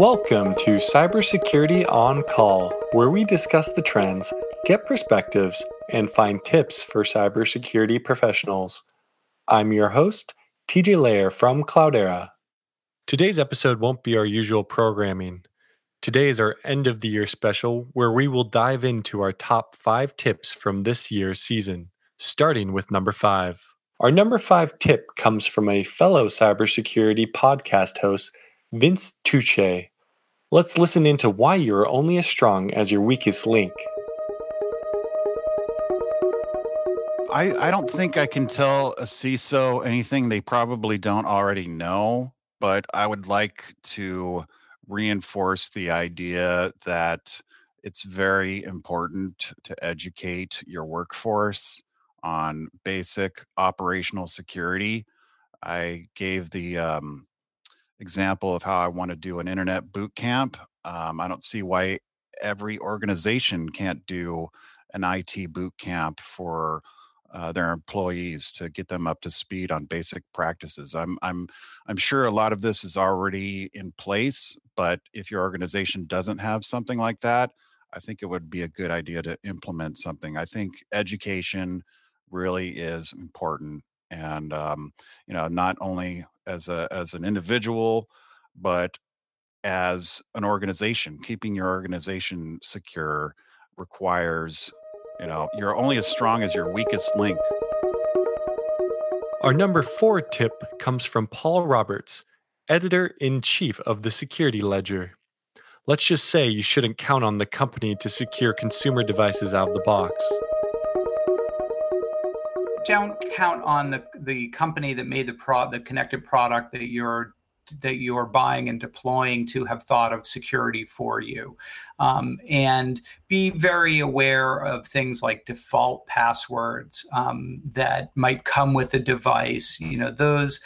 Welcome to Cybersecurity On Call, where we discuss the trends, get perspectives, and find tips for cybersecurity professionals. I'm your host, TJ Laher from Cloudera. Today's episode won't be our usual programming. Today is our end of the year special where we will dive into our top five tips from this year's season, starting with number five. Our number five tip comes from a fellow cybersecurity podcast host, Vince Touche. Let's listen into why you are only as strong as your weakest link. I, I don't think I can tell a CISO anything they probably don't already know, but I would like to reinforce the idea that it's very important to educate your workforce on basic operational security. I gave the um, example of how I want to do an internet boot camp. Um, I don't see why every organization can't do an IT boot camp for uh, their employees to get them up to speed on basic practices. I'm I'm I'm sure a lot of this is already in place, but if your organization doesn't have something like that, I think it would be a good idea to implement something. I think education really is important, and um, you know, not only as a as an individual, but as an organization. Keeping your organization secure requires you know, you're only as strong as your weakest link. Our number four tip comes from Paul Roberts, editor in chief of the Security Ledger. Let's just say you shouldn't count on the company to secure consumer devices out of the box. Don't count on the, the company that made the pro the connected product that you're that you're buying and deploying to have thought of security for you. Um, and be very aware of things like default passwords um, that might come with a device. You know, those,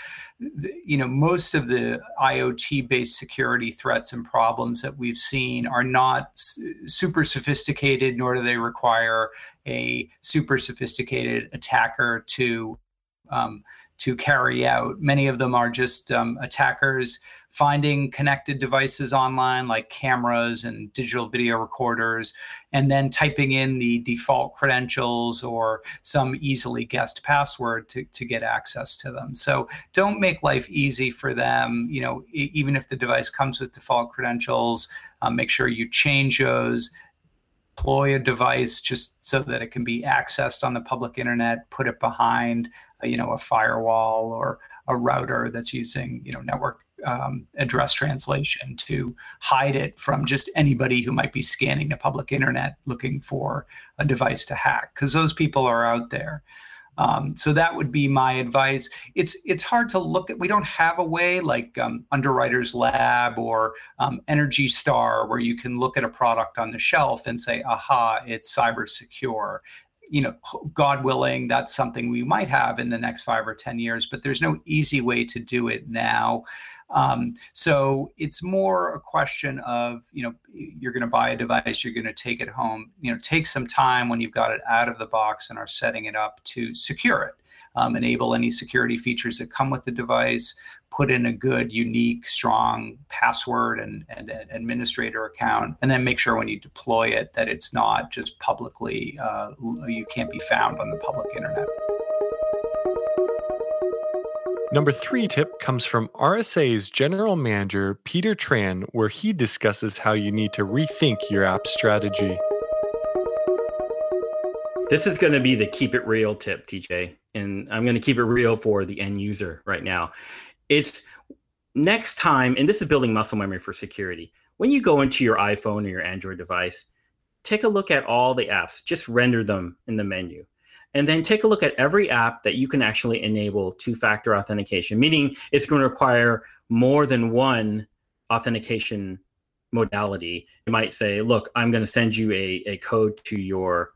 you know, most of the IoT based security threats and problems that we've seen are not super sophisticated, nor do they require a super sophisticated attacker to. Um, to carry out. Many of them are just um, attackers finding connected devices online like cameras and digital video recorders, and then typing in the default credentials or some easily guessed password to, to get access to them. So don't make life easy for them. You know, even if the device comes with default credentials, um, make sure you change those deploy a device just so that it can be accessed on the public internet put it behind you know a firewall or a router that's using you know network um, address translation to hide it from just anybody who might be scanning the public internet looking for a device to hack because those people are out there um, so that would be my advice. It's it's hard to look at. We don't have a way like um, Underwriters Lab or um, Energy Star where you can look at a product on the shelf and say, "Aha, it's cyber secure." You know, God willing, that's something we might have in the next five or 10 years, but there's no easy way to do it now. Um, so it's more a question of, you know, you're going to buy a device, you're going to take it home, you know, take some time when you've got it out of the box and are setting it up to secure it enable any security features that come with the device, put in a good, unique, strong password and, and, and administrator account, and then make sure when you deploy it that it's not just publicly, uh, you can't be found on the public internet. Number three tip comes from RSA's general manager, Peter Tran, where he discusses how you need to rethink your app strategy. This is going to be the keep it real tip, TJ. And I'm going to keep it real for the end user right now. It's next time, and this is building muscle memory for security. When you go into your iPhone or your Android device, take a look at all the apps, just render them in the menu. And then take a look at every app that you can actually enable two factor authentication, meaning it's going to require more than one authentication modality. It might say, look, I'm going to send you a, a code to your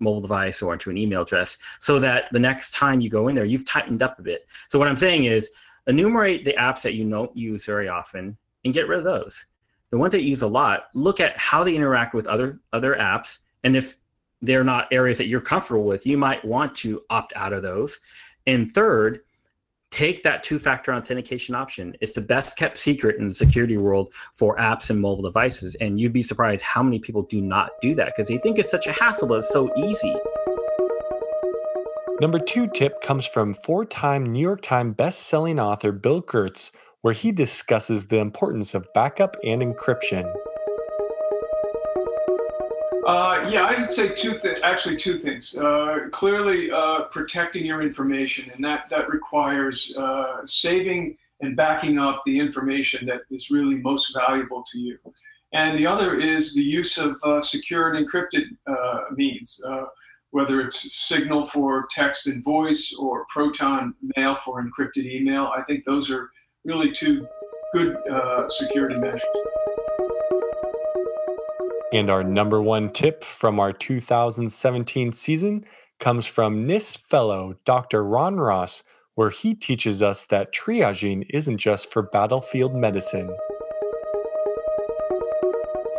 mobile device or into an email address so that the next time you go in there, you've tightened up a bit. So what I'm saying is enumerate the apps that you don't use very often and get rid of those. The ones that you use a lot, look at how they interact with other other apps. And if they're not areas that you're comfortable with, you might want to opt out of those. And third, take that two factor authentication option. It's the best kept secret in the security world for apps and mobile devices. And you'd be surprised how many people do not do that because they think it's such a hassle, but it's so easy. Number two tip comes from four time New York Times best-selling author Bill Kurtz, where he discusses the importance of backup and encryption. Uh, yeah, I'd say two things. Actually, two things. Uh, clearly, uh, protecting your information, and that that requires uh, saving and backing up the information that is really most valuable to you. And the other is the use of uh, secure and encrypted uh, means, whether it's Signal for text and voice or Proton Mail for encrypted email. I think those are really two good security measures. And our number one tip from our 2017 season comes from NIST fellow Dr. Ron Ross, where he teaches us that triaging isn't just for battlefield medicine.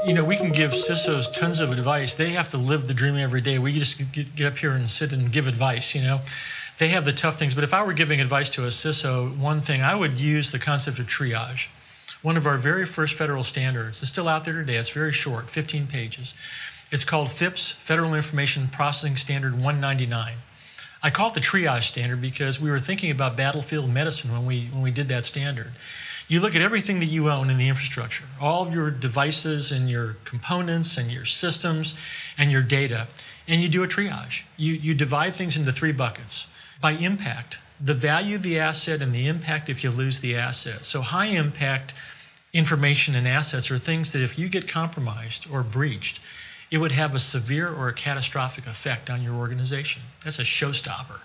You know, we can give CISOs tons of advice. They have to live the dream every day. We just get, get up here and sit and give advice, you know. They have the tough things. But if I were giving advice to a CISO, one thing I would use the concept of triage one of our very first federal standards. It's still out there today. It's very short, 15 pages. It's called FIPS, Federal Information Processing Standard 199. I call it the triage standard because we were thinking about battlefield medicine when we, when we did that standard. You look at everything that you own in the infrastructure, all of your devices and your components and your systems and your data, and you do a triage. You, you divide things into three buckets by impact, the value of the asset and the impact if you lose the asset. So, high impact information and assets are things that if you get compromised or breached, it would have a severe or a catastrophic effect on your organization. That's a showstopper.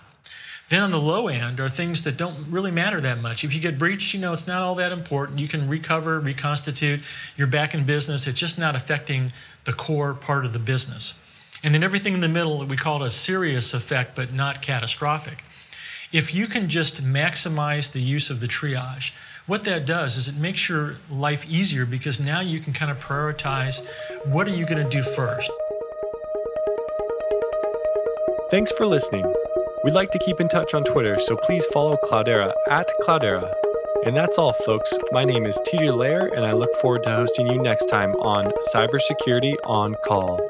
Then on the low end are things that don't really matter that much. If you get breached, you know, it's not all that important. You can recover, reconstitute, you're back in business. It's just not affecting the core part of the business. And then everything in the middle, we call it a serious effect, but not catastrophic. If you can just maximize the use of the triage, what that does is it makes your life easier because now you can kind of prioritize what are you going to do first. Thanks for listening. We'd like to keep in touch on Twitter, so please follow Cloudera at Cloudera. And that's all, folks. My name is TJ Laher, and I look forward to hosting you next time on Cybersecurity on Call.